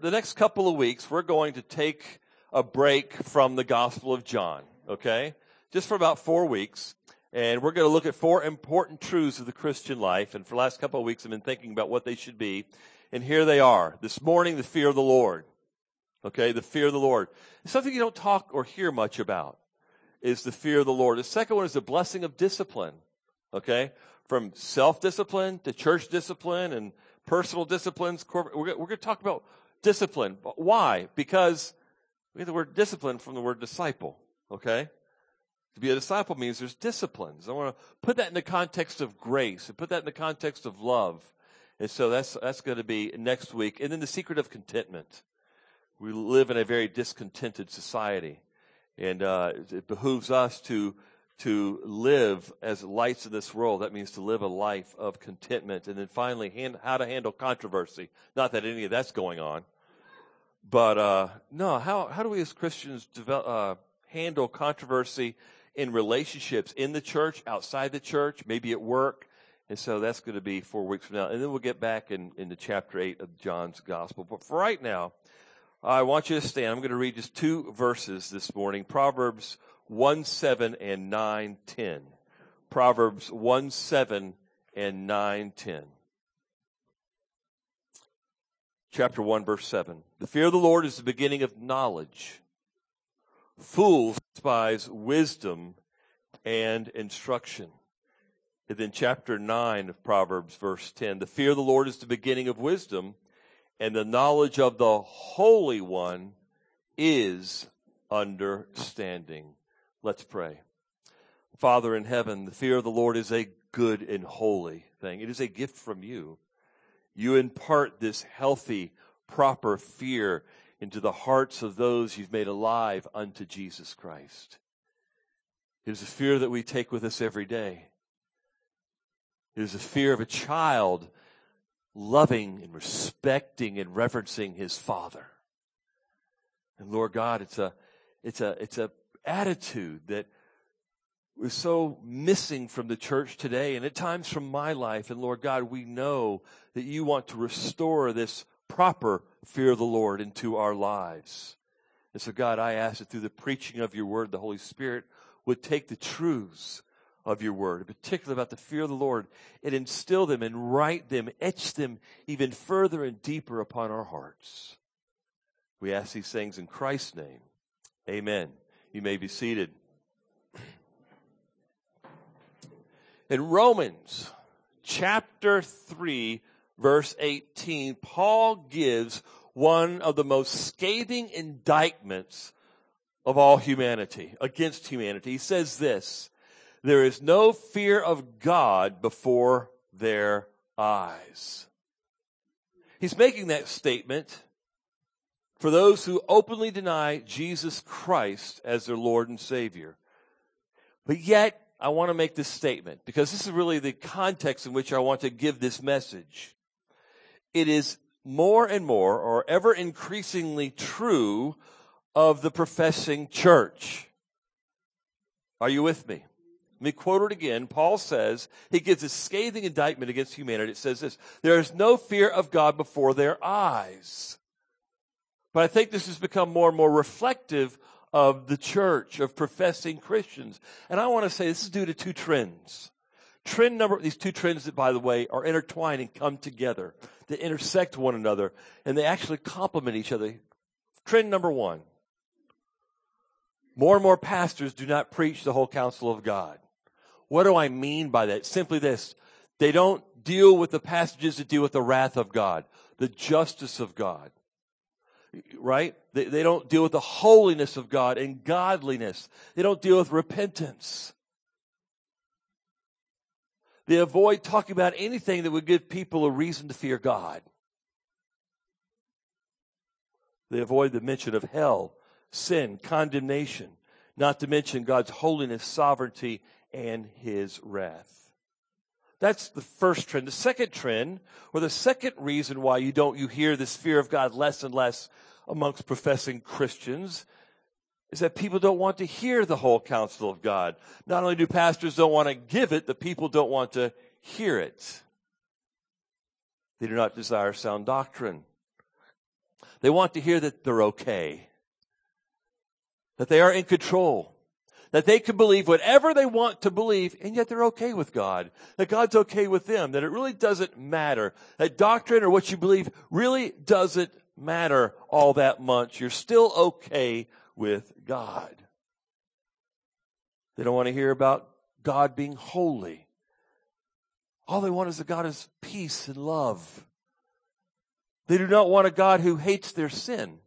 The next couple of weeks, we're going to take a break from the Gospel of John, okay? Just for about four weeks. And we're going to look at four important truths of the Christian life. And for the last couple of weeks, I've been thinking about what they should be. And here they are. This morning, the fear of the Lord. Okay, the fear of the Lord. It's something you don't talk or hear much about is the fear of the Lord. The second one is the blessing of discipline. Okay, from self-discipline to church discipline and personal disciplines. We're going to talk about discipline. Why? Because we get the word discipline from the word disciple. Okay? To be a disciple means there's disciplines. I want to put that in the context of grace and put that in the context of love. And so that's, that's going to be next week. And then the secret of contentment. We live in a very discontented society. And, uh, it behooves us to, to live as lights in this world. That means to live a life of contentment. And then finally, hand, how to handle controversy. Not that any of that's going on. But, uh, no, how, how do we as Christians develop, uh, handle controversy in relationships in the church, outside the church, maybe at work? And so that's going to be four weeks from now. And then we'll get back in, into chapter eight of John's gospel. But for right now, I want you to stand. I'm going to read just two verses this morning. Proverbs 1, 7 and 9, 10. Proverbs 1, 7 and 9, 10. Chapter 1 verse 7. The fear of the Lord is the beginning of knowledge. Fools despise wisdom and instruction. And then chapter 9 of Proverbs verse 10. The fear of the Lord is the beginning of wisdom and the knowledge of the Holy One is understanding. Let's pray. Father in heaven, the fear of the Lord is a good and holy thing. It is a gift from you. You impart this healthy, proper fear into the hearts of those you've made alive unto Jesus Christ. It is a fear that we take with us every day. It is a fear of a child loving and respecting and reverencing his father. And Lord God, it's a, it's a, it's a attitude that is so missing from the church today and at times from my life. And Lord God, we know that you want to restore this proper fear of the Lord into our lives. And so God, I ask that through the preaching of your word, the Holy Spirit would take the truths of your word, particularly about the fear of the Lord, and instill them and write them, etch them even further and deeper upon our hearts. We ask these things in Christ's name. Amen. You may be seated. In Romans chapter 3, verse 18, Paul gives one of the most scathing indictments of all humanity, against humanity. He says this, there is no fear of God before their eyes. He's making that statement for those who openly deny Jesus Christ as their Lord and Savior. But yet, I want to make this statement because this is really the context in which I want to give this message. It is more and more or ever increasingly true of the professing church. Are you with me? Let me quote it again. Paul says, he gives a scathing indictment against humanity. It says this, there is no fear of God before their eyes. But I think this has become more and more reflective of the church, of professing Christians. And I want to say this is due to two trends. Trend number, these two trends that, by the way, are intertwined and come together. They intersect one another and they actually complement each other. Trend number one. More and more pastors do not preach the whole counsel of God. What do I mean by that? Simply this. They don't deal with the passages that deal with the wrath of God, the justice of God. Right? They, they don't deal with the holiness of God and godliness. They don't deal with repentance. They avoid talking about anything that would give people a reason to fear God. They avoid the mention of hell, sin, condemnation, not to mention God's holiness, sovereignty, and his wrath. That's the first trend. The second trend, or the second reason why you don't, you hear this fear of God less and less amongst professing Christians is that people don't want to hear the whole counsel of God. Not only do pastors don't want to give it, the people don't want to hear it. They do not desire sound doctrine. They want to hear that they're okay. That they are in control. That they can believe whatever they want to believe, and yet they're okay with God. That God's okay with them. That it really doesn't matter. That doctrine or what you believe really doesn't matter all that much. You're still okay with God. They don't want to hear about God being holy. All they want is a God is peace and love. They do not want a God who hates their sin.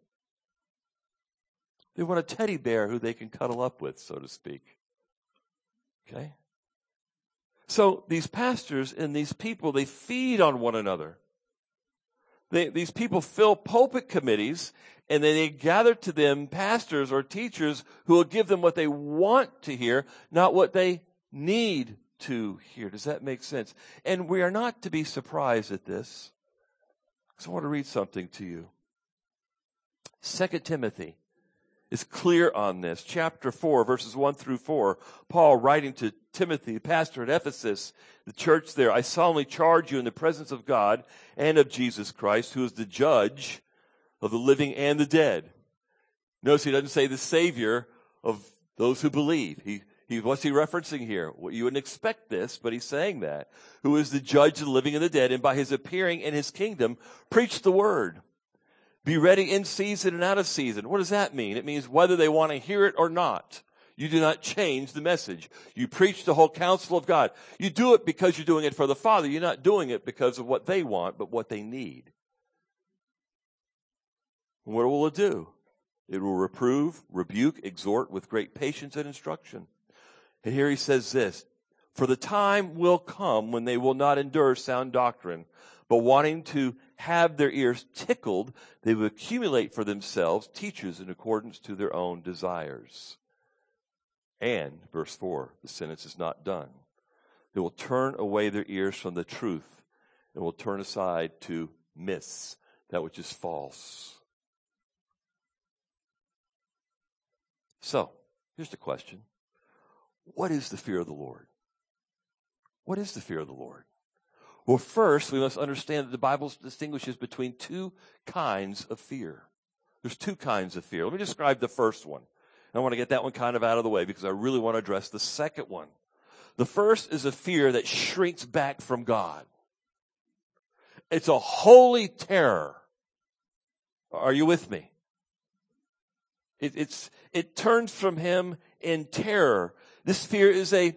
They want a teddy bear who they can cuddle up with, so to speak. Okay? So these pastors and these people, they feed on one another. They, these people fill pulpit committees and then they gather to them pastors or teachers who will give them what they want to hear, not what they need to hear. Does that make sense? And we are not to be surprised at this. So I want to read something to you. Second Timothy is clear on this. Chapter 4, verses 1 through 4. Paul writing to Timothy, the pastor at Ephesus, the church there, I solemnly charge you in the presence of God and of Jesus Christ, who is the judge of the living and the dead. Notice he doesn't say the savior of those who believe. He, he, what's he referencing here? Well, you wouldn't expect this, but he's saying that. Who is the judge of the living and the dead, and by his appearing in his kingdom, preach the word. Be ready in season and out of season. What does that mean? It means whether they want to hear it or not. You do not change the message. You preach the whole counsel of God. You do it because you're doing it for the Father. You're not doing it because of what they want, but what they need. What will it do? It will reprove, rebuke, exhort with great patience and instruction. And here he says this, for the time will come when they will not endure sound doctrine, but wanting to have their ears tickled, they will accumulate for themselves teachers in accordance to their own desires. And, verse 4, the sentence is not done. They will turn away their ears from the truth and will turn aside to myths, that which is false. So, here's the question What is the fear of the Lord? What is the fear of the Lord? Well, first, we must understand that the Bible distinguishes between two kinds of fear. There's two kinds of fear. Let me describe the first one. I want to get that one kind of out of the way because I really want to address the second one. The first is a fear that shrinks back from God. It's a holy terror. Are you with me? It, it's, it turns from him in terror. This fear is a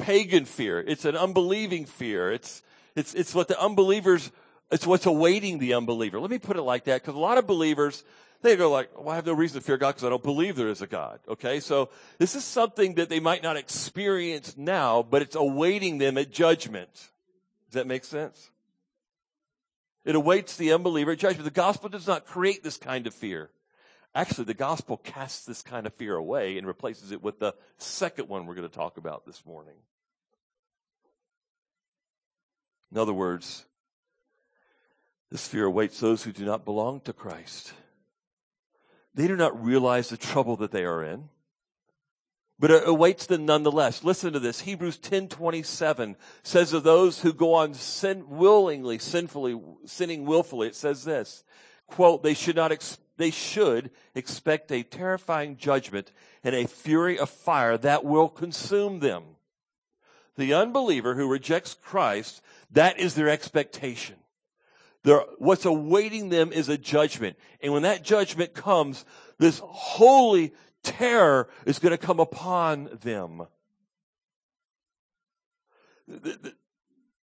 pagan fear. It's an unbelieving fear. It's, it's, it's what the unbelievers, it's what's awaiting the unbeliever. Let me put it like that, because a lot of believers, they go like, well, I have no reason to fear God because I don't believe there is a God. Okay. So this is something that they might not experience now, but it's awaiting them at judgment. Does that make sense? It awaits the unbeliever at judgment. The gospel does not create this kind of fear. Actually, the gospel casts this kind of fear away and replaces it with the second one we're going to talk about this morning. In other words, this fear awaits those who do not belong to Christ. They do not realize the trouble that they are in, but it awaits them nonetheless. Listen to this. Hebrews 10:27 says of those who go on sin willingly, sinfully, sinning willfully, it says this, quote, they should not ex- they should expect a terrifying judgment and a fury of fire that will consume them. The unbeliever who rejects Christ, that is their expectation. What's awaiting them is a judgment. And when that judgment comes, this holy terror is going to come upon them.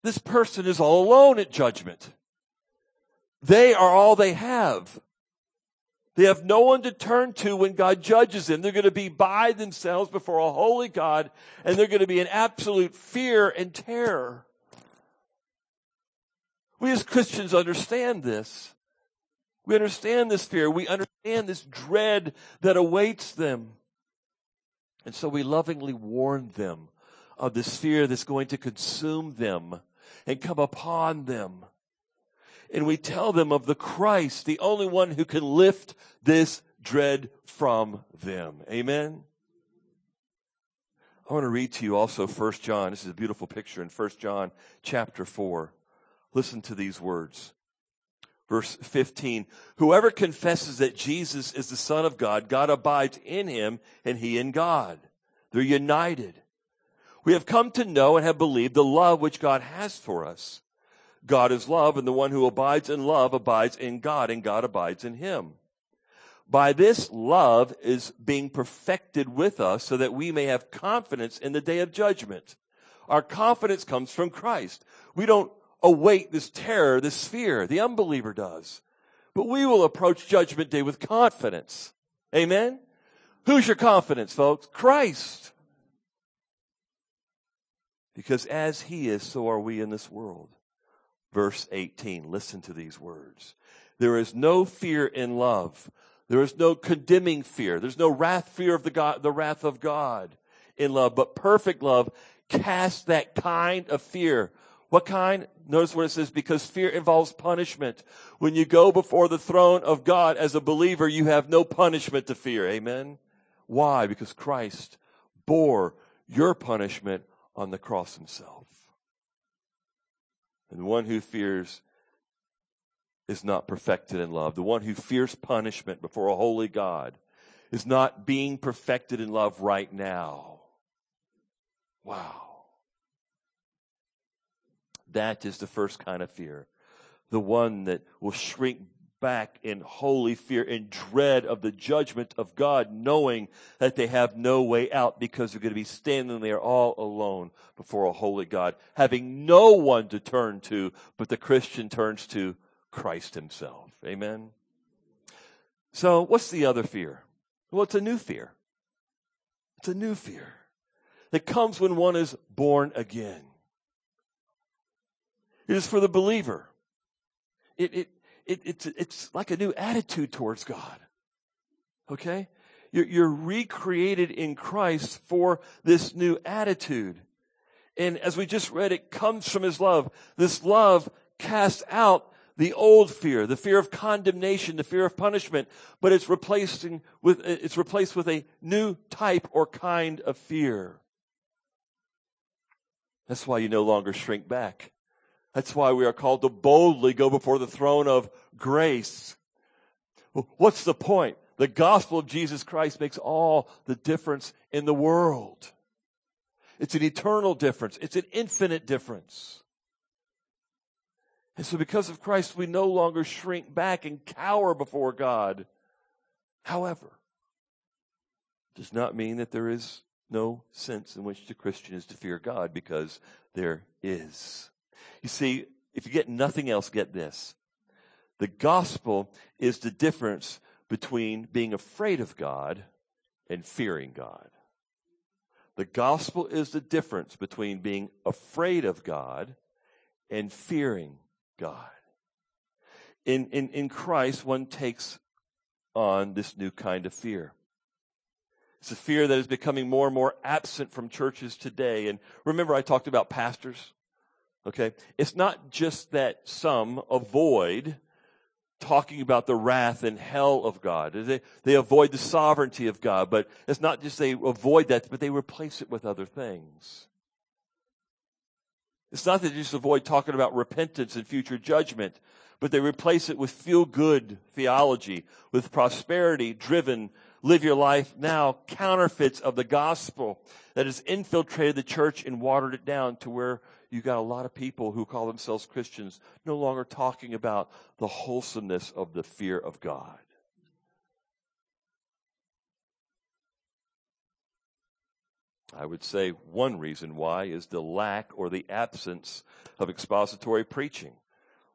This person is all alone at judgment. They are all they have. They have no one to turn to when God judges them. They're going to be by themselves before a holy God, and they're going to be in absolute fear and terror. We as Christians understand this. We understand this fear. We understand this dread that awaits them. And so we lovingly warn them of this fear that's going to consume them and come upon them and we tell them of the Christ, the only one who can lift this dread from them. Amen. I want to read to you also 1 John. This is a beautiful picture in 1 John chapter 4. Listen to these words. Verse 15, whoever confesses that Jesus is the Son of God, God abides in him and he in God. They're united. We have come to know and have believed the love which God has for us. God is love and the one who abides in love abides in God and God abides in him. By this love is being perfected with us so that we may have confidence in the day of judgment. Our confidence comes from Christ. We don't await this terror, this fear. The unbeliever does. But we will approach judgment day with confidence. Amen? Who's your confidence, folks? Christ. Because as he is, so are we in this world. Verse 18. Listen to these words. There is no fear in love. There is no condemning fear. There's no wrath fear of the God, the wrath of God in love, but perfect love casts that kind of fear what kind? Notice what it says, because fear involves punishment. When you go before the throne of God as a believer, you have no punishment to fear. Amen? Why? Because Christ bore your punishment on the cross himself. And the one who fears is not perfected in love. The one who fears punishment before a holy God is not being perfected in love right now. Wow. That is the first kind of fear. The one that will shrink back in holy fear and dread of the judgment of God, knowing that they have no way out because they're going to be standing there all alone before a holy God, having no one to turn to, but the Christian turns to Christ himself. Amen. So what's the other fear? Well, it's a new fear. It's a new fear that comes when one is born again. It is for the believer. It, it, it, it's, it's like a new attitude towards God. Okay? You're, you're recreated in Christ for this new attitude. And as we just read, it comes from His love. This love casts out the old fear, the fear of condemnation, the fear of punishment, but it's replacing with, it's replaced with a new type or kind of fear. That's why you no longer shrink back. That's why we are called to boldly go before the throne of grace. What's the point? The gospel of Jesus Christ makes all the difference in the world. It's an eternal difference. It's an infinite difference. And so because of Christ, we no longer shrink back and cower before God. However, does not mean that there is no sense in which the Christian is to fear God because there is. You see, if you get nothing else, get this. The gospel is the difference between being afraid of God and fearing God. The gospel is the difference between being afraid of God and fearing God. In, in, in Christ, one takes on this new kind of fear. It's a fear that is becoming more and more absent from churches today. And remember, I talked about pastors. Okay? It's not just that some avoid talking about the wrath and hell of God. They, they avoid the sovereignty of God, but it's not just they avoid that, but they replace it with other things. It's not that they just avoid talking about repentance and future judgment, but they replace it with feel good theology, with prosperity driven, live your life now counterfeits of the gospel that has infiltrated the church and watered it down to where you got a lot of people who call themselves Christians no longer talking about the wholesomeness of the fear of God. I would say one reason why is the lack or the absence of expository preaching.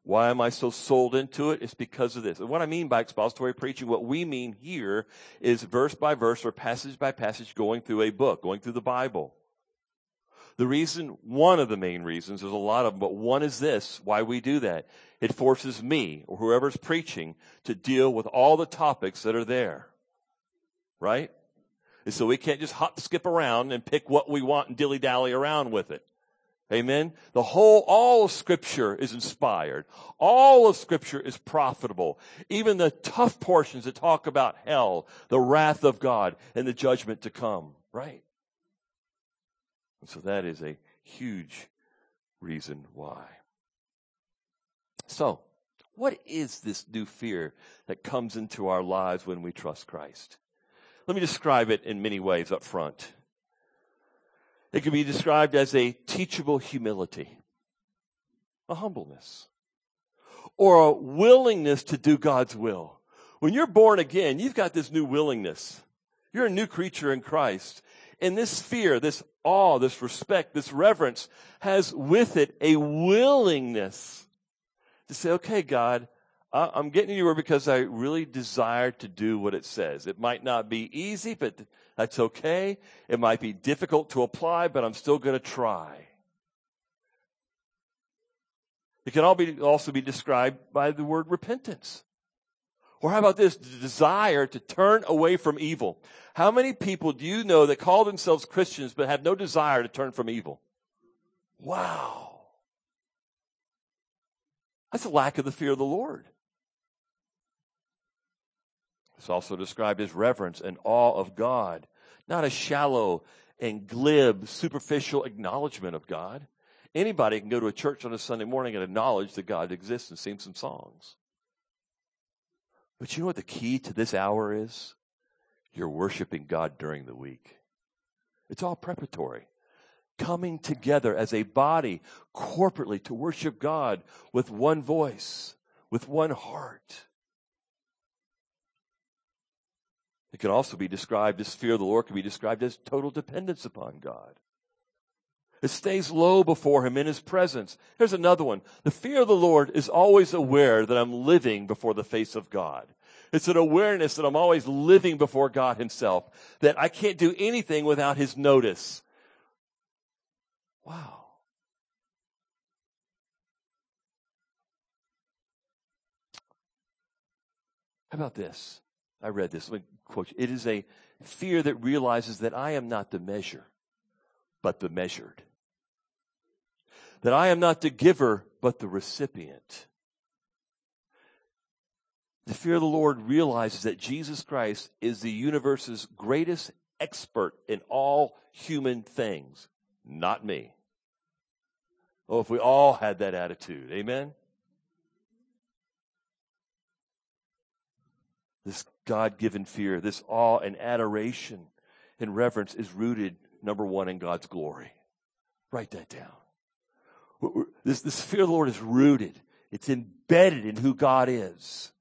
Why am I so sold into it? It's because of this. And what I mean by expository preaching, what we mean here is verse by verse or passage by passage going through a book, going through the Bible. The reason, one of the main reasons, there's a lot of them, but one is this, why we do that. It forces me, or whoever's preaching, to deal with all the topics that are there. Right? And so we can't just hop, skip around and pick what we want and dilly dally around with it. Amen. The whole, all of scripture is inspired. All of scripture is profitable. Even the tough portions that talk about hell, the wrath of God, and the judgment to come. Right? And so that is a huge reason why. So, What is this new fear that comes into our lives when we trust Christ? Let me describe it in many ways up front. It can be described as a teachable humility, a humbleness, or a willingness to do God's will. When you're born again, you've got this new willingness. You're a new creature in Christ. And this fear, this awe, this respect, this reverence has with it a willingness to say, okay, God, I'm getting you because I really desire to do what it says. It might not be easy, but that's okay. It might be difficult to apply, but I'm still going to try. It can all be, also be described by the word repentance. Or how about this? Desire to turn away from evil. How many people do you know that call themselves Christians but have no desire to turn from evil? Wow. That's a lack of the fear of the Lord. It's also described as reverence and awe of God, not a shallow and glib, superficial acknowledgement of God. Anybody can go to a church on a Sunday morning and acknowledge that God exists and sing some songs. But you know what the key to this hour is? You're worshiping God during the week. It's all preparatory. Coming together as a body corporately to worship God with one voice, with one heart. It can also be described as fear of the Lord can be described as total dependence upon God. It stays low before him in his presence. Here's another one. The fear of the Lord is always aware that I'm living before the face of God. It's an awareness that I'm always living before God himself, that I can't do anything without his notice. Wow. How about this? I read this. Let me quote you. It is a fear that realizes that I am not the measure, but the measured that I am not the giver, but the recipient. The fear of the Lord realizes that Jesus Christ is the universe's greatest expert in all human things, not me. Oh, if we all had that attitude, amen? This God given fear, this awe and adoration and reverence is rooted, number one, in God's glory. Write that down. This, this fear of the Lord is rooted. It's embedded in who God is.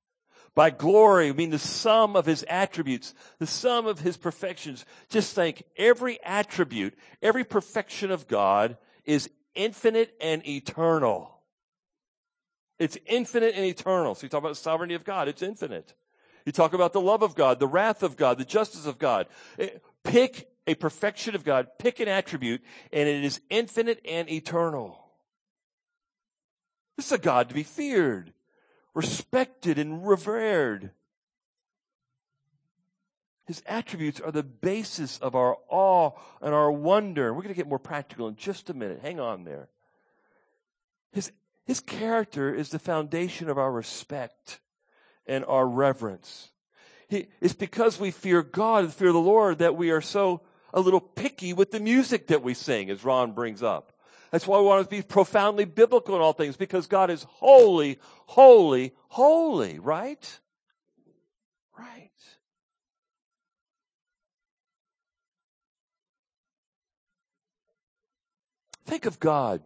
By glory, I mean the sum of his attributes, the sum of his perfections. Just think every attribute, every perfection of God is infinite and eternal. It's infinite and eternal. So you talk about the sovereignty of God, it's infinite. You talk about the love of God, the wrath of God, the justice of God. Eh, pick a perfection of God, pick an attribute, and it is infinite and eternal. This is a God to be feared, respected, and revered. His attributes are the basis of our awe and our wonder. We're going to get more practical in just a minute. Hang on there. His, his character is the foundation of our respect and our reverence. He, it's because we fear God and fear the Lord that we are so a little picky with the music that we sing, as Ron brings up. That's why we want to be profoundly biblical in all things, because God is holy, holy, holy, right? Right. Think of God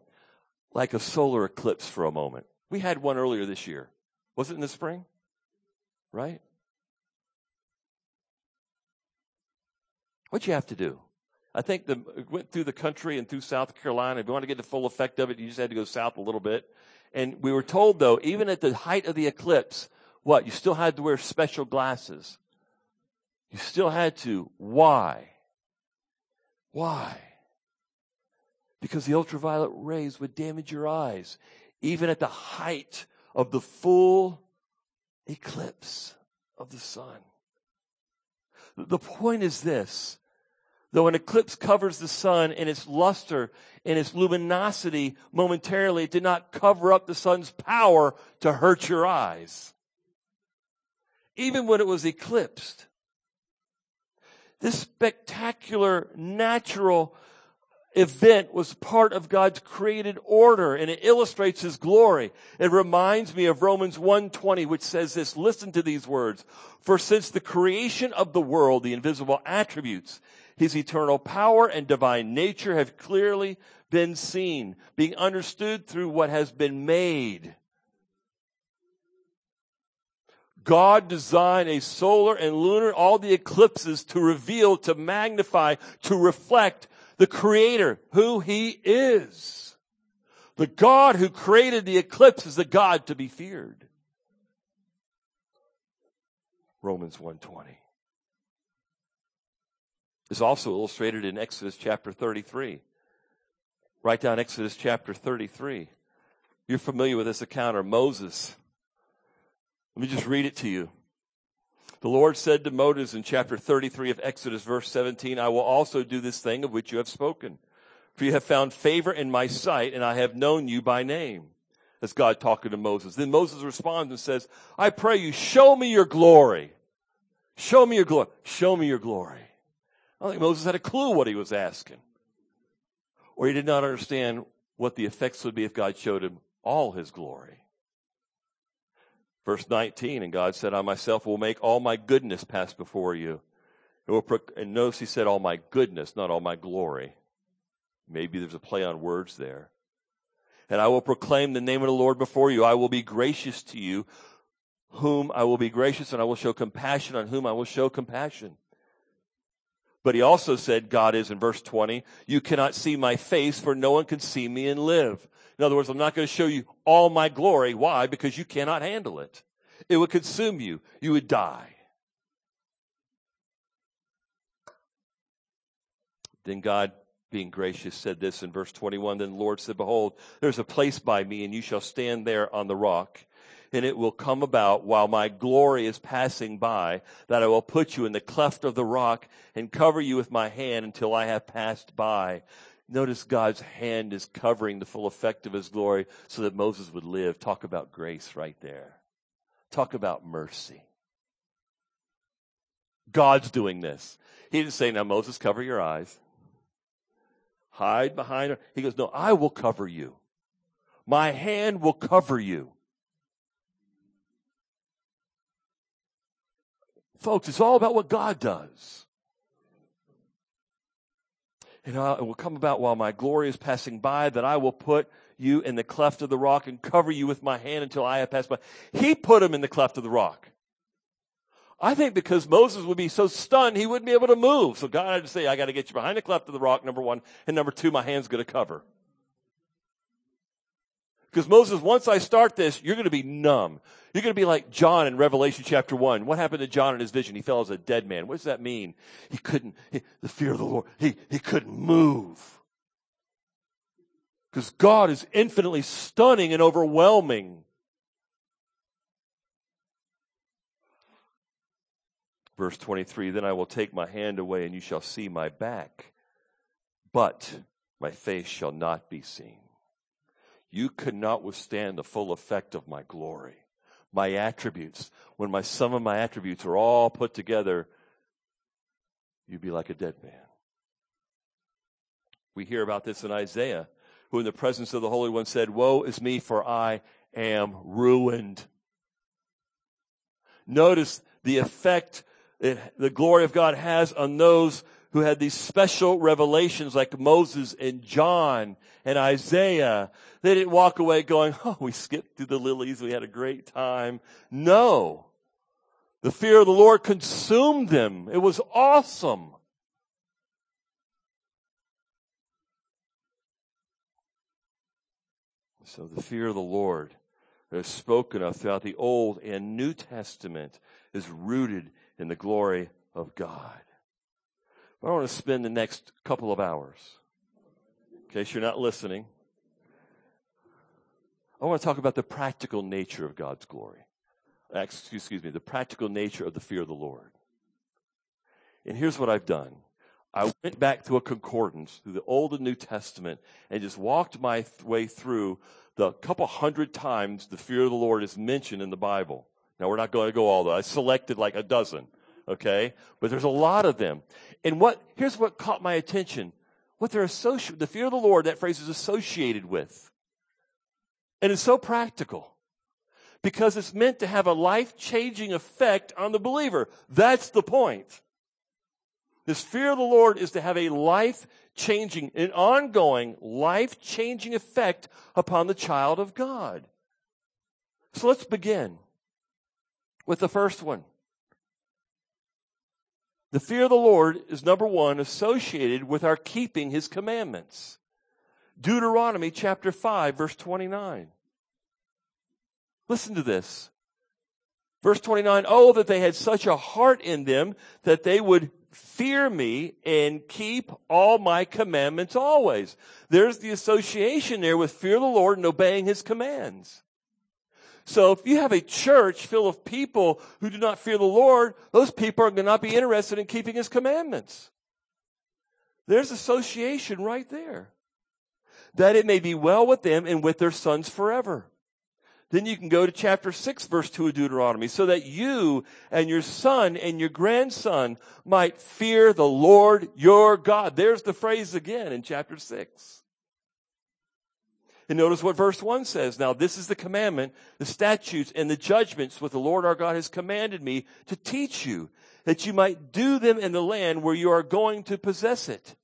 like a solar eclipse for a moment. We had one earlier this year. Was it in the spring? Right? What'd you have to do? I think the went through the country and through South Carolina. If you want to get the full effect of it, you just had to go south a little bit. And we were told though, even at the height of the eclipse, what? You still had to wear special glasses. You still had to. Why? Why? Because the ultraviolet rays would damage your eyes, even at the height of the full eclipse of the sun. The point is this Though an eclipse covers the sun in its luster and its luminosity momentarily, it did not cover up the sun's power to hurt your eyes. Even when it was eclipsed. This spectacular natural event was part of God's created order and it illustrates his glory. It reminds me of Romans 1:20 which says this, listen to these words. For since the creation of the world, the invisible attributes, his eternal power and divine nature have clearly been seen, being understood through what has been made. God designed a solar and lunar, all the eclipses to reveal, to magnify, to reflect the creator, who he is. The God who created the eclipse is the God to be feared. Romans 120. Is also illustrated in Exodus chapter 33. Write down Exodus chapter 33. You're familiar with this account of Moses. Let me just read it to you. The Lord said to Moses in chapter 33 of Exodus, verse 17, I will also do this thing of which you have spoken. For you have found favor in my sight, and I have known you by name. That's God talking to Moses. Then Moses responds and says, I pray you, show me your glory. Show me your glory. Show me your glory. I don't think Moses had a clue what he was asking. Or he did not understand what the effects would be if God showed him all his glory. Verse 19, and God said, I myself will make all my goodness pass before you. And notice he said all my goodness, not all my glory. Maybe there's a play on words there. And I will proclaim the name of the Lord before you. I will be gracious to you, whom I will be gracious, and I will show compassion on whom I will show compassion. But he also said, God is in verse 20, you cannot see my face, for no one can see me and live. In other words, I'm not going to show you all my glory. Why? Because you cannot handle it. It would consume you. You would die. Then God, being gracious, said this in verse 21. Then the Lord said, Behold, there's a place by me, and you shall stand there on the rock. And it will come about while my glory is passing by that I will put you in the cleft of the rock and cover you with my hand until I have passed by. Notice God's hand is covering the full effect of his glory so that Moses would live. Talk about grace right there. Talk about mercy. God's doing this. He didn't say, now Moses, cover your eyes. Hide behind her. He goes, no, I will cover you. My hand will cover you. Folks, it's all about what God does and uh, it will come about while my glory is passing by that I will put you in the cleft of the rock and cover you with my hand until I have passed by. He put him in the cleft of the rock. I think because Moses would be so stunned, he wouldn't be able to move. So God had to say, I got to get you behind the cleft of the rock, number one. And number two, my hand's going to cover. Because Moses, once I start this, you're going to be numb. You're going to be like John in Revelation chapter 1. What happened to John in his vision? He fell as a dead man. What does that mean? He couldn't, he, the fear of the Lord, he, he couldn't move. Because God is infinitely stunning and overwhelming. Verse 23, then I will take my hand away and you shall see my back, but my face shall not be seen. You could not withstand the full effect of my glory, my attributes. When my some of my attributes are all put together, you'd be like a dead man. We hear about this in Isaiah, who in the presence of the Holy One said, Woe is me, for I am ruined. Notice the effect it, the glory of God has on those who had these special revelations like Moses and John and Isaiah. They didn't walk away going, oh, we skipped through the lilies. We had a great time. No. The fear of the Lord consumed them. It was awesome. So the fear of the Lord that is spoken of throughout the Old and New Testament is rooted in the glory of God. I want to spend the next couple of hours, in case you're not listening. I want to talk about the practical nature of God's glory. Excuse me, the practical nature of the fear of the Lord. And here's what I've done. I went back to a concordance through the Old and New Testament and just walked my th- way through the couple hundred times the fear of the Lord is mentioned in the Bible. Now we're not going to go all the. I selected like a dozen okay? But there's a lot of them. And what, here's what caught my attention. what they're associated, the fear of the Lord, that phrase is associated with. And it's so practical because it's meant to have a life changing effect on the believer. That's the point. This fear of the Lord is to have a life changing, an ongoing life changing effect upon the child of God. So let's begin with the first one. The fear of the Lord is number one, associated with our keeping his commandments. Deuteronomy chapter 5, verse 29. Listen to this. Verse 29, oh, that they had such a heart in them that they would fear me and keep all my commandments always. There's the association there with fear of the Lord and obeying his commands. So if you have a church full of people who do not fear the Lord, those people are going to not be interested in keeping his commandments. There's association right there. That it may be well with them and with their sons forever. Then you can go to chapter 6 verse 2 of Deuteronomy so that you and your son and your grandson might fear the Lord your God. There's the phrase again in chapter 6. And notice what verse 1 says. Now this is the commandment, the statutes and the judgments which the Lord our God has commanded me to teach you that you might do them in the land where you are going to possess it.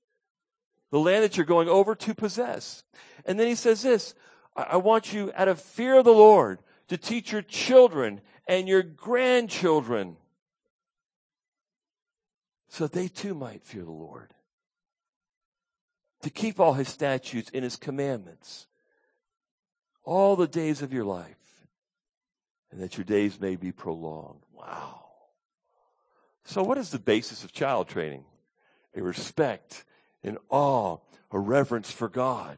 The land that you're going over to possess. And then he says this, I want you out of fear of the Lord to teach your children and your grandchildren so they too might fear the Lord. To keep all his statutes and his commandments all the days of your life and that your days may be prolonged. Wow. So what is the basis of child training? A respect, an awe, a reverence for God.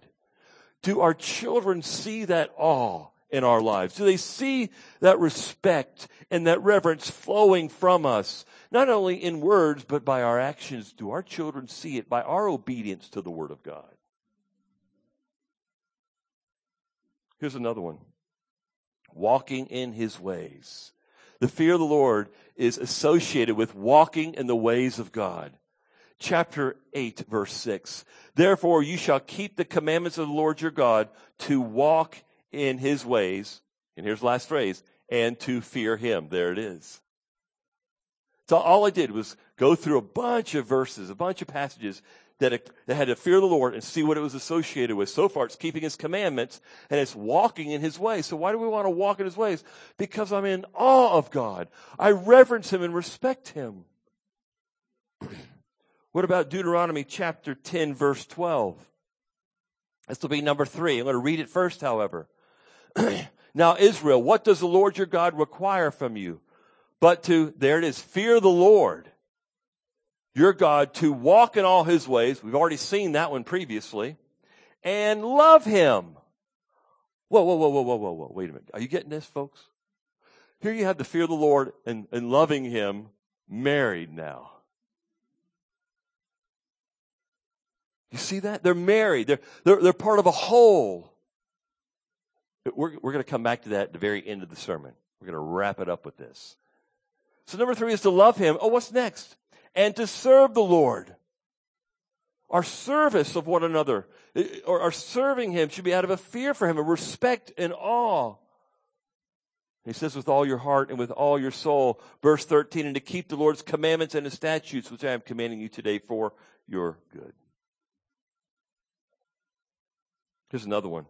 Do our children see that awe in our lives? Do they see that respect and that reverence flowing from us? Not only in words, but by our actions. Do our children see it by our obedience to the Word of God? Here's another one. Walking in His ways. The fear of the Lord is associated with walking in the ways of God chapter 8 verse 6. Therefore you shall keep the commandments of the Lord your God to walk in his ways. And here's the last phrase, and to fear him. There it is. So all I did was go through a bunch of verses, a bunch of passages that, that had to fear the Lord and see what it was associated with. So far, it's keeping His commandments and it's walking in His ways. So why do we want to walk in His ways? Because I'm in awe of God. I reverence Him and respect Him. What about Deuteronomy chapter 10 verse 12? This will be number three. I'm going to read it first, however. now, Israel, what does the Lord your God require from you? But to, there it is, fear the Lord, your God, to walk in all his ways. We've already seen that one previously. And love him. Whoa, whoa, whoa, whoa, whoa, whoa, whoa. Wait a minute. Are you getting this, folks? Here you have the fear of the Lord and, and loving him married now. You see that? They're married. They're, they're, they're part of a whole. We're, we're going to come back to that at the very end of the sermon. We're going to wrap it up with this. So number three is to love him. Oh, what's next? And to serve the Lord. Our service of one another, or our serving him should be out of a fear for him, a respect and awe. He says, with all your heart and with all your soul, verse 13, and to keep the Lord's commandments and his statutes, which I am commanding you today for your good. Here's another one.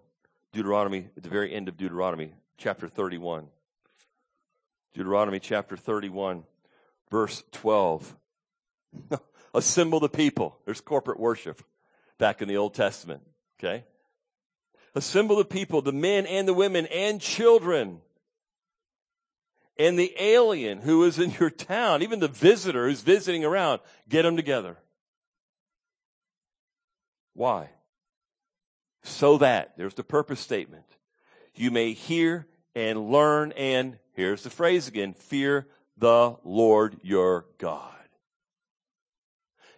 Deuteronomy, at the very end of Deuteronomy, chapter 31. Deuteronomy chapter 31, verse 12. Assemble the people. There's corporate worship back in the Old Testament. Okay? Assemble the people, the men and the women and children. And the alien who is in your town, even the visitor who's visiting around, get them together. Why? so that, there's the purpose statement, you may hear and learn and, here's the phrase again, fear the Lord your God.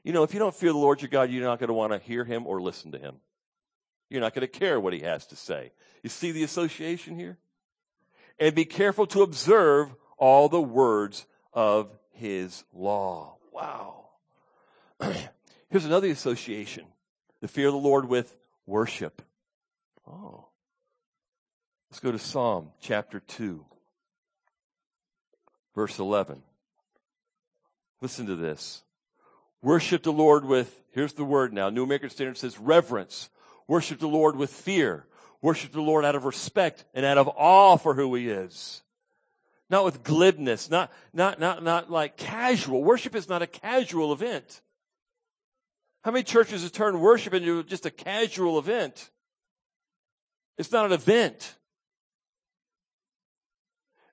You know, if you don't fear the Lord your God, you're not going to want to hear him or listen to him. You're not going to care what he has to say. You see the association here? And be careful to observe all the words of his law. Wow. Here's another association The fear of the Lord with worship. Oh. Let's go to Psalm chapter 2, verse 11. Listen to this. Worship the Lord with, here's the word now, New American Standard says reverence. Worship the Lord with fear. Worship the Lord out of respect and out of awe for who he is. Not with glibness, not, not, not, not like casual. Worship is not a casual event. How many churches have turned worship into just a casual event? It's not an event.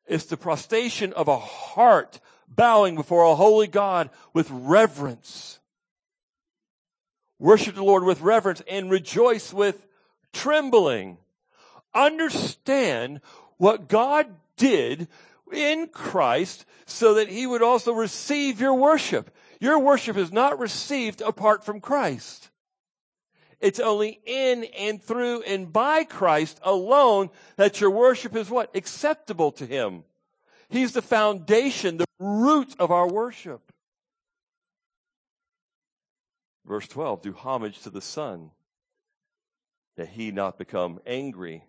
It's the prostration of a heart bowing before a holy God with reverence. Worship the Lord with reverence and rejoice with trembling. Understand what God did in Christ so that he would also receive your worship. Your worship is not received apart from Christ. It's only in and through and by Christ alone that your worship is what? Acceptable to him. He's the foundation, the root of our worship. Verse 12, do homage to the Son, that he not become angry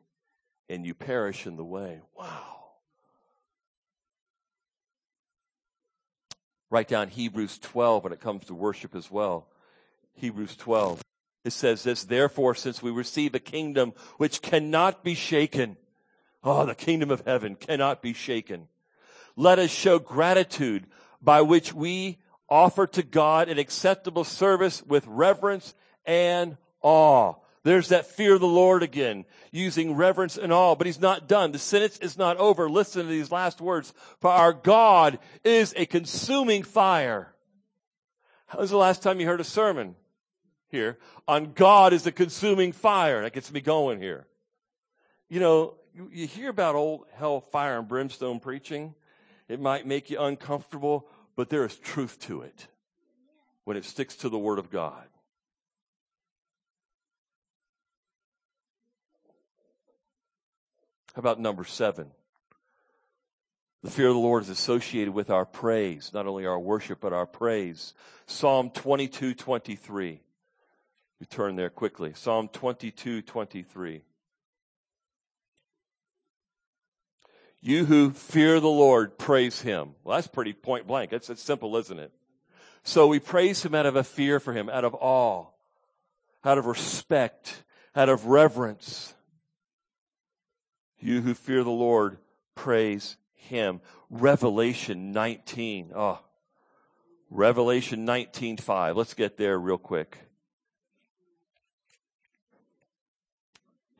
and you perish in the way. Wow. Write down Hebrews 12 when it comes to worship as well. Hebrews 12. It says this, therefore, since we receive a kingdom which cannot be shaken, oh, the kingdom of heaven cannot be shaken let us show gratitude by which we offer to God an acceptable service with reverence and awe. There's that fear of the Lord again, using reverence and awe, but he's not done. The sentence is not over. Listen to these last words. For our God is a consuming fire. When was the last time you heard a sermon here on God is a consuming fire? That gets me going here. You know, you hear about old hell, fire, and brimstone preaching. It might make you uncomfortable, but there is truth to it when it sticks to the Word of God. How about number seven? The fear of the Lord is associated with our praise, not only our worship, but our praise. Psalm 22, 23. We turn there quickly. Psalm 22, 23. You who fear the Lord, praise him. Well, that's pretty point blank. That's, that's simple, isn't it? So we praise him out of a fear for him, out of awe, out of respect, out of reverence. You who fear the Lord, praise him. Revelation 19. Oh, Revelation 19:5. Let's get there real quick.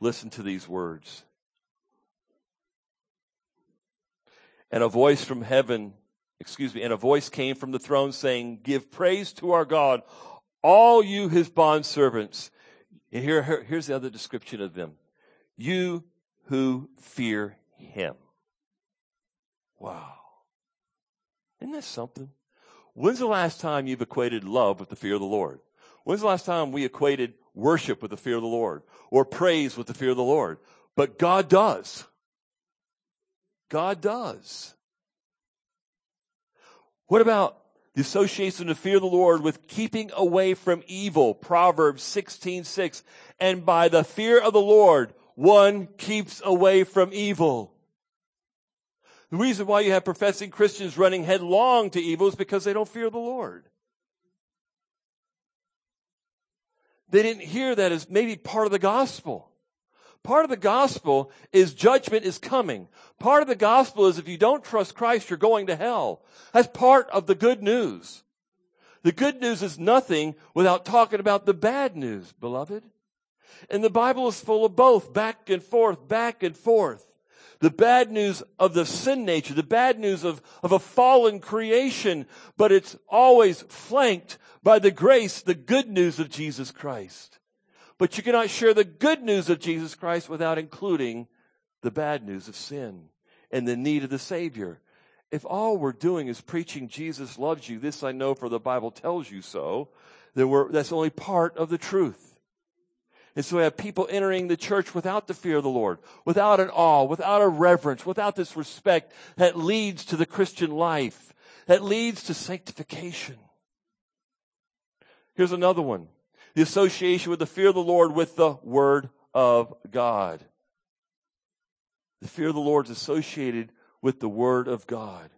Listen to these words. And a voice from heaven, excuse me, and a voice came from the throne saying, give praise to our God, all you his bondservants. And here, here, here's the other description of them. You who fear him. Wow. Isn't that something? When's the last time you've equated love with the fear of the Lord? When's the last time we equated worship with the fear of the Lord or praise with the fear of the Lord? But God does. God does. What about the association of fear of the Lord with keeping away from evil? Proverbs 16, 6. And by the fear of the Lord, one keeps away from evil. The reason why you have professing Christians running headlong to evil is because they don't fear the Lord. They didn't hear that as maybe part of the gospel. Part of the gospel is judgment is coming. Part of the gospel is if you don't trust Christ, you're going to hell. That's part of the good news. The good news is nothing without talking about the bad news, beloved. And the Bible is full of both, back and forth, back and forth. The bad news of the sin nature, the bad news of, of a fallen creation, but it's always flanked by the grace, the good news of Jesus Christ. But you cannot share the good news of Jesus Christ without including the bad news of sin and the need of the Savior. If all we're doing is preaching Jesus loves you, this I know for the Bible tells you so, then we're, that's only part of the truth. And so we have people entering the church without the fear of the Lord, without an awe, without a reverence, without this respect that leads to the Christian life, that leads to sanctification. Here's another one. The association with the fear of the Lord with the Word of God. The fear of the Lord is associated with the Word of God.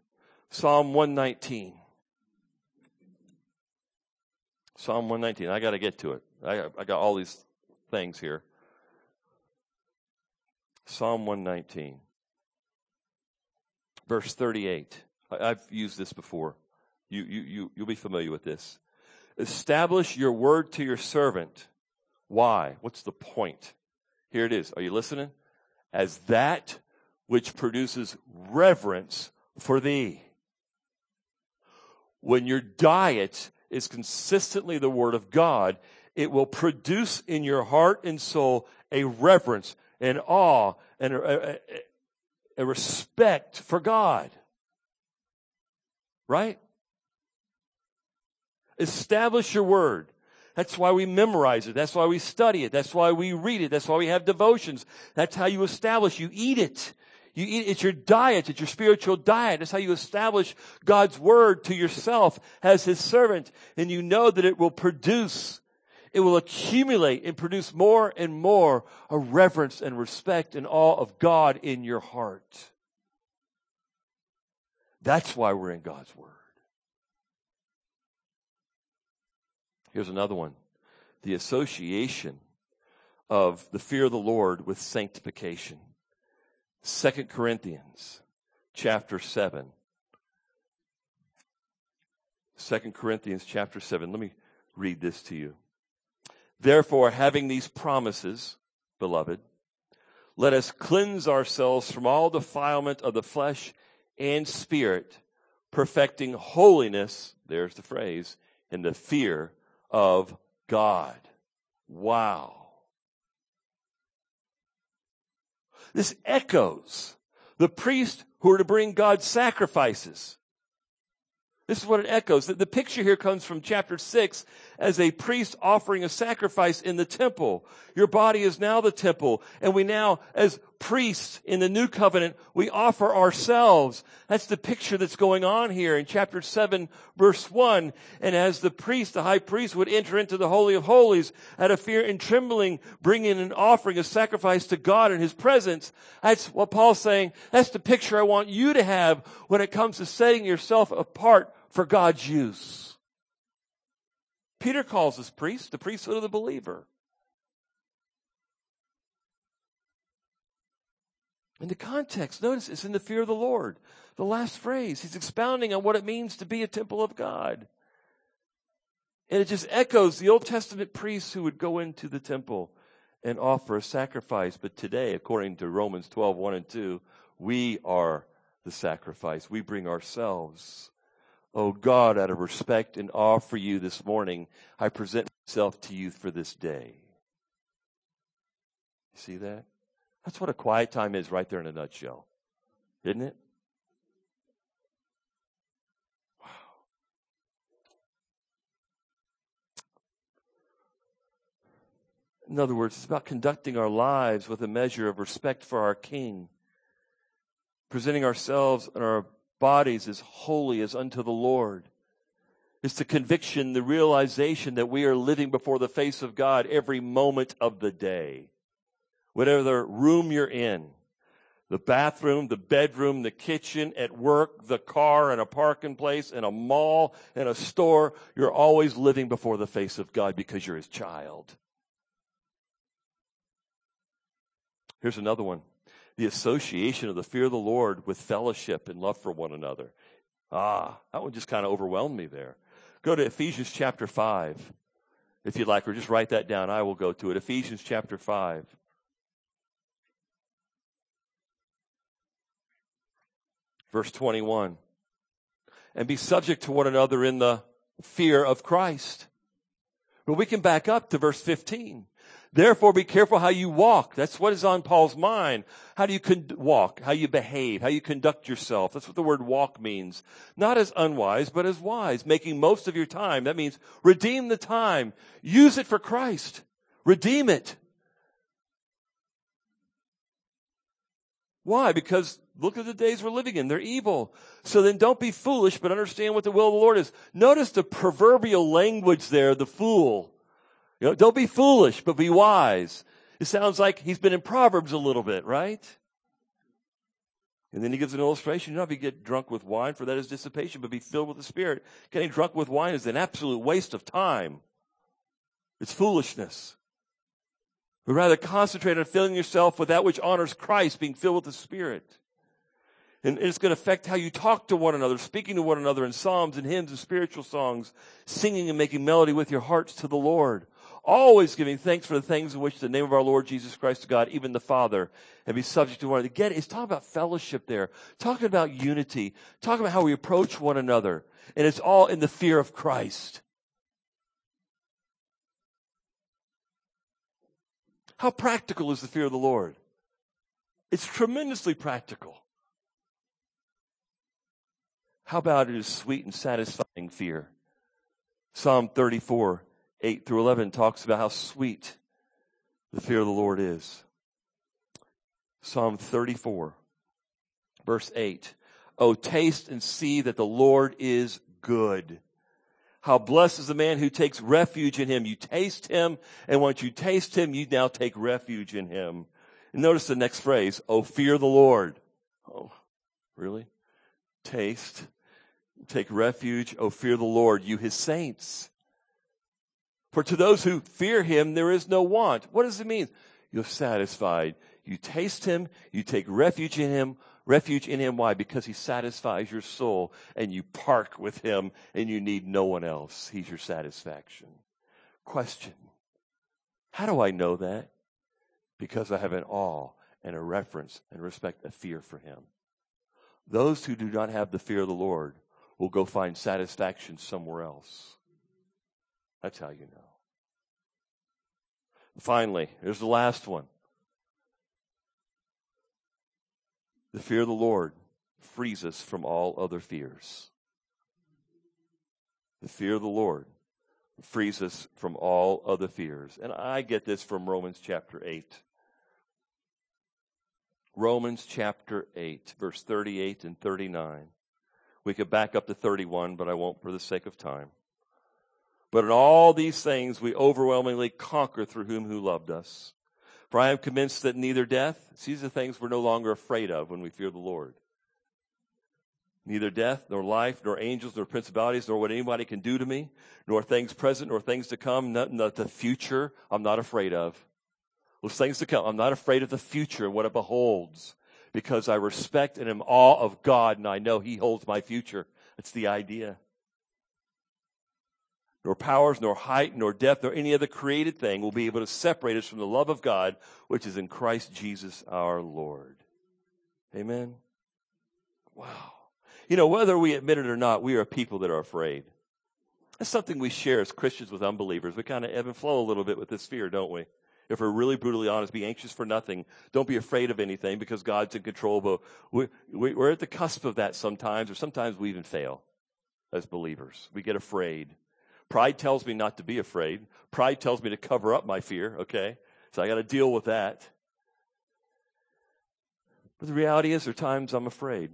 Psalm 119. Psalm 119. I got to get to it. I, I got all these things here. Psalm 119, verse 38. I, have used this before. You, you, you, you'll be familiar with this. Establish your word to your servant. Why? What's the point? Here it is. Are you listening? As that which produces reverence for thee. When your diet is consistently the word of God, it will produce in your heart and soul a reverence, an awe, and a, a, a respect for God. Right? Establish your word. That's why we memorize it. That's why we study it. That's why we read it. That's why we have devotions. That's how you establish. You eat it. You eat, it's your diet. It's your spiritual diet. That's how you establish God's word to yourself as his servant. And you know that it will produce, it will accumulate and produce more and more a reverence and respect and awe of God in your heart. That's why we're in God's word. Here's another one. The association of the fear of the Lord with sanctification. Second Corinthians chapter 7. Second Corinthians chapter 7. Let me read this to you. Therefore, having these promises, beloved, let us cleanse ourselves from all defilement of the flesh and spirit, perfecting holiness, there's the phrase, in the fear of God. Wow. This echoes the priests who are to bring God's sacrifices. This is what it echoes. The picture here comes from chapter 6 as a priest offering a sacrifice in the temple. Your body is now the temple. And we now, as priests in the new covenant, we offer ourselves. That's the picture that's going on here in chapter 7 verse 1. And as the priest, the high priest would enter into the Holy of Holies out of fear and trembling, bringing an offering, a sacrifice to God in His presence. That's what Paul's saying. That's the picture I want you to have when it comes to setting yourself apart for God's use. Peter calls us priests, the priesthood of the believer. In the context, notice it's in the fear of the Lord. The last phrase, he's expounding on what it means to be a temple of God. And it just echoes the Old Testament priests who would go into the temple and offer a sacrifice. But today, according to Romans 12, 1 and 2, we are the sacrifice. We bring ourselves. Oh God, out of respect and awe for you this morning, I present myself to you for this day. See that? That's what a quiet time is right there in a nutshell. Isn't it? Wow. In other words, it's about conducting our lives with a measure of respect for our King, presenting ourselves and our bodies as holy as unto the Lord. It's the conviction, the realization that we are living before the face of God every moment of the day. Whatever room you're in, the bathroom, the bedroom, the kitchen, at work, the car, in a parking place, in a mall, in a store, you're always living before the face of God because you're his child. Here's another one the association of the fear of the Lord with fellowship and love for one another. Ah, that one just kind of overwhelmed me there. Go to Ephesians chapter 5, if you'd like, or just write that down. I will go to it. Ephesians chapter 5. Verse 21. And be subject to one another in the fear of Christ. But we can back up to verse 15. Therefore, be careful how you walk. That's what is on Paul's mind. How do you con- walk? How you behave? How you conduct yourself? That's what the word walk means. Not as unwise, but as wise, making most of your time. That means redeem the time. Use it for Christ. Redeem it. Why? Because look at the days we're living in. They're evil. So then don't be foolish, but understand what the will of the Lord is. Notice the proverbial language there, the fool. You know, don't be foolish, but be wise. It sounds like he's been in Proverbs a little bit, right? And then he gives an illustration. You not be get drunk with wine, for that is dissipation, but be filled with the Spirit. Getting drunk with wine is an absolute waste of time. It's foolishness. But rather concentrate on filling yourself with that which honors Christ, being filled with the Spirit. And it's going to affect how you talk to one another, speaking to one another in psalms and hymns and spiritual songs, singing and making melody with your hearts to the Lord. Always giving thanks for the things in which the name of our Lord Jesus Christ God, even the Father, and be subject to one another. Again, it's talking about fellowship there, talking about unity, talking about how we approach one another. And it's all in the fear of Christ. How practical is the fear of the Lord? It's tremendously practical. How about it is sweet and satisfying fear? Psalm 34, 8 through 11 talks about how sweet the fear of the Lord is. Psalm 34, verse 8. Oh, taste and see that the Lord is good. How blessed is the man who takes refuge in him. You taste him, and once you taste him, you now take refuge in him. And notice the next phrase, oh, fear the Lord. Oh, really? Taste Take refuge, oh, fear the Lord, you his saints. For to those who fear him, there is no want. What does it mean? You're satisfied. You taste him, you take refuge in him. Refuge in him, why? Because he satisfies your soul and you park with him and you need no one else. He's your satisfaction. Question How do I know that? Because I have an awe and a reverence and respect, a fear for him. Those who do not have the fear of the Lord will go find satisfaction somewhere else. That's how you know. Finally, here's the last one. The fear of the Lord frees us from all other fears. The fear of the Lord frees us from all other fears. And I get this from Romans chapter 8. Romans chapter 8, verse 38 and 39. We could back up to 31, but I won't for the sake of time. But in all these things we overwhelmingly conquer through whom who loved us. For I am convinced that neither death, these are things we're no longer afraid of when we fear the Lord. Neither death, nor life, nor angels, nor principalities, nor what anybody can do to me, nor things present, nor things to come, not, not the future, I'm not afraid of. Those things to come, I'm not afraid of the future and what it beholds because I respect and am awe of God and I know He holds my future. That's the idea. Nor powers, nor height, nor depth, nor any other created thing will be able to separate us from the love of God, which is in Christ Jesus our Lord. Amen. Wow. You know, whether we admit it or not, we are people that are afraid. That's something we share as Christians with unbelievers. We kind of ebb and flow a little bit with this fear, don't we? if we're really brutally honest, be anxious for nothing. Don't be afraid of anything because God's in control. But we, we're at the cusp of that sometimes, or sometimes we even fail as believers. We get afraid. Pride tells me not to be afraid. Pride tells me to cover up my fear, okay? So I got to deal with that. But the reality is, there are times I'm afraid.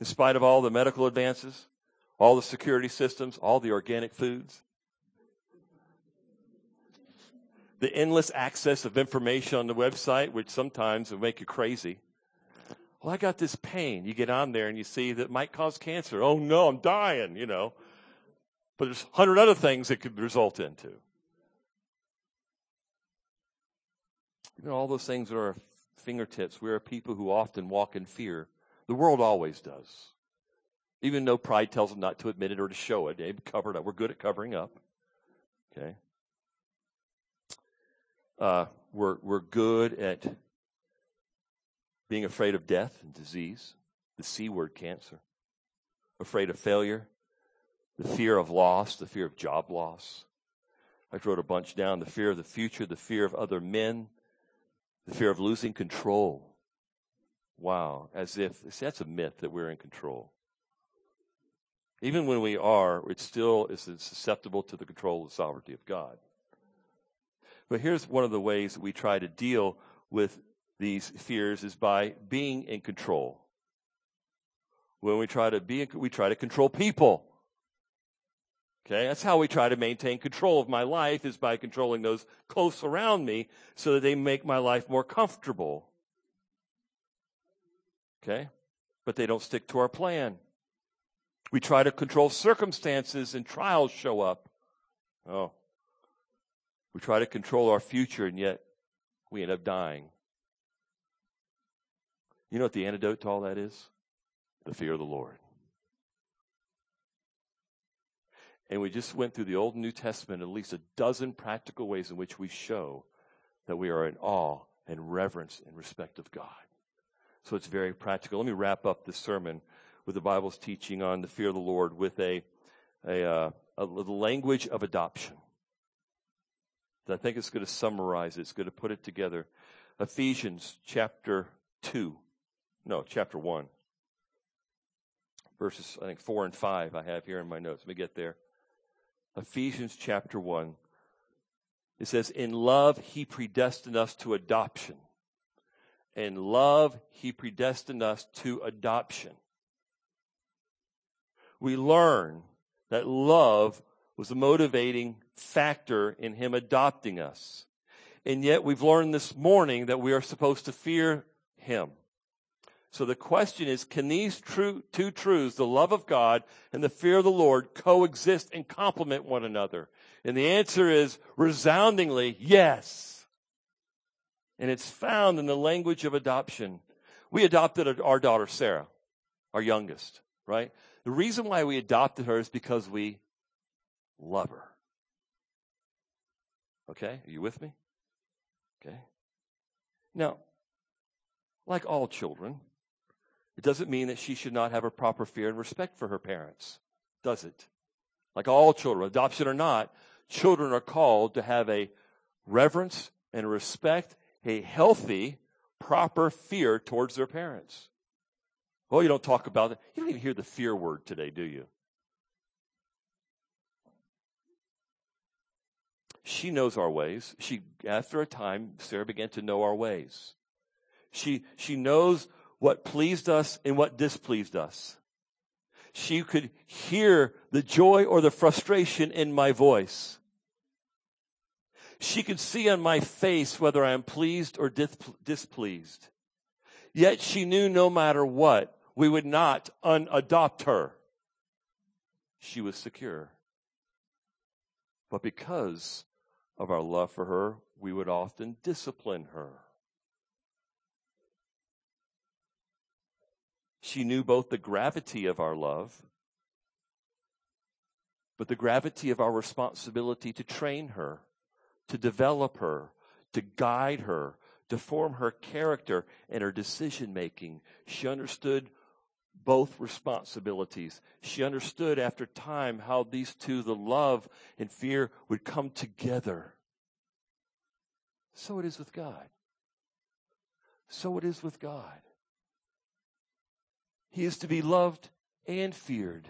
In spite of all the medical advances, all the security systems, all the organic foods, the endless access of information on the website, which sometimes will make you crazy. Well, I got this pain. You get on there and you see that might cause cancer. Oh no, I'm dying, you know. But there's a hundred other things it could result into. You know, all those things are our fingertips. We are people who often walk in fear. The world always does. Even though pride tells them not to admit it or to show it, they cover it up. We're good at covering up. Okay. Uh, we're, we're good at being afraid of death and disease, the C word, cancer, afraid of failure, the fear of loss, the fear of job loss. I wrote a bunch down the fear of the future, the fear of other men, the fear of losing control. Wow, as if see, that's a myth that we're in control. Even when we are, it still is susceptible to the control of the sovereignty of God. But here's one of the ways that we try to deal with these fears is by being in control. When we try to be, we try to control people. Okay, that's how we try to maintain control of my life is by controlling those close around me so that they make my life more comfortable. Okay? But they don't stick to our plan. We try to control circumstances and trials show up. Oh. We try to control our future and yet we end up dying. You know what the antidote to all that is? The fear of the Lord. And we just went through the Old and New Testament at least a dozen practical ways in which we show that we are in awe and reverence and respect of God. So it's very practical. Let me wrap up this sermon with the Bible's teaching on the fear of the Lord with a, a, uh, a, language of adoption. I think it's going to summarize it. It's going to put it together. Ephesians chapter 2. No, chapter 1. Verses, I think, 4 and 5 I have here in my notes. Let me get there. Ephesians chapter 1. It says, In love, he predestined us to adoption. In love, he predestined us to adoption. We learn that love was the motivating factor in him adopting us. And yet we've learned this morning that we are supposed to fear him. So the question is, can these true, two truths, the love of God and the fear of the Lord, coexist and complement one another? And the answer is resoundingly yes. And it's found in the language of adoption. We adopted our daughter Sarah, our youngest, right? The reason why we adopted her is because we love her. Okay? Are you with me? Okay. Now, like all children, it doesn't mean that she should not have a proper fear and respect for her parents, does it? Like all children, adoption or not, children are called to have a reverence and respect, a healthy, proper fear towards their parents. Well, you don't talk about it. You don't even hear the fear word today, do you? She knows our ways. She, after a time, Sarah began to know our ways. She, she knows what pleased us and what displeased us. She could hear the joy or the frustration in my voice. She could see on my face whether I am pleased or displeased. Yet she knew no matter what, we would not unadopt her. She was secure. But because of our love for her, we would often discipline her. She knew both the gravity of our love, but the gravity of our responsibility to train her, to develop her, to guide her, to form her character and her decision making. She understood both responsibilities. She understood after time how these two, the love and fear, would come together. So it is with God. So it is with God. He is to be loved and feared.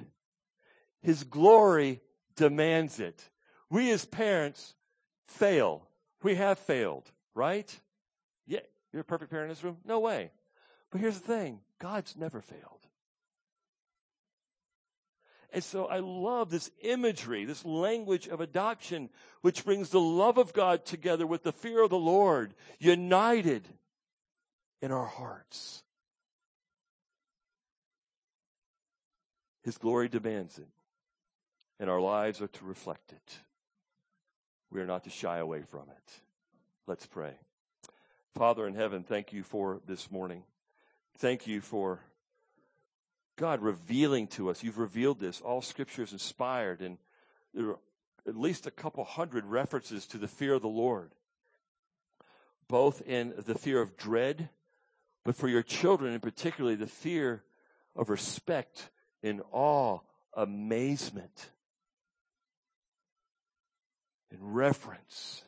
His glory demands it. We as parents fail. We have failed, right? Yeah, you're a perfect parent in this room? No way. But here's the thing God's never failed. And so I love this imagery, this language of adoption, which brings the love of God together with the fear of the Lord, united in our hearts. His glory demands it, and our lives are to reflect it. We are not to shy away from it. Let's pray. Father in heaven, thank you for this morning. Thank you for God revealing to us. You've revealed this. All scripture is inspired, and there are at least a couple hundred references to the fear of the Lord, both in the fear of dread, but for your children and particularly the fear of respect in awe, amazement, in reverence.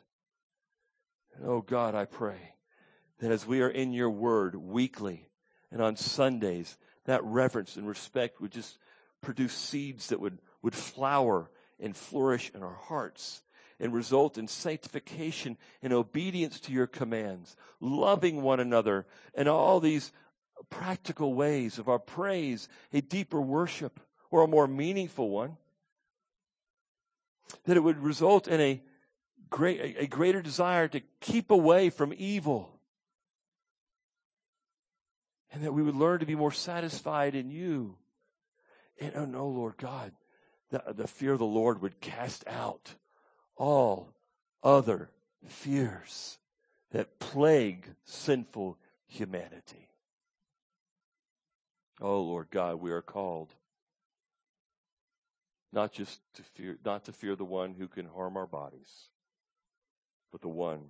And oh God, I pray that as we are in your word weekly and on Sundays, that reverence and respect would just produce seeds that would, would flower and flourish in our hearts and result in sanctification and obedience to your commands, loving one another, and all these practical ways of our praise, a deeper worship, or a more meaningful one. that it would result in a great, a, greater desire to keep away from evil. And that we would learn to be more satisfied in you. And oh no, Lord God, the, the fear of the Lord would cast out all other fears that plague sinful humanity. Oh Lord God, we are called not just to fear, not to fear the one who can harm our bodies, but the one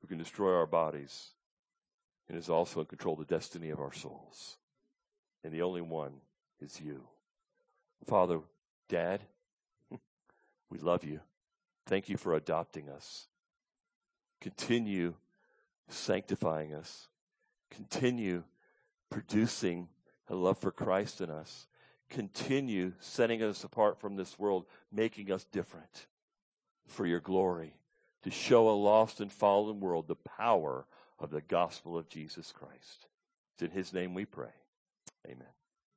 who can destroy our bodies and is also in control of the destiny of our souls. And the only one is you. Father, Dad, we love you. Thank you for adopting us. Continue sanctifying us. Continue producing a love for Christ in us. Continue setting us apart from this world, making us different for your glory, to show a lost and fallen world the power of the gospel of Jesus Christ. It's in his name we pray. Amen.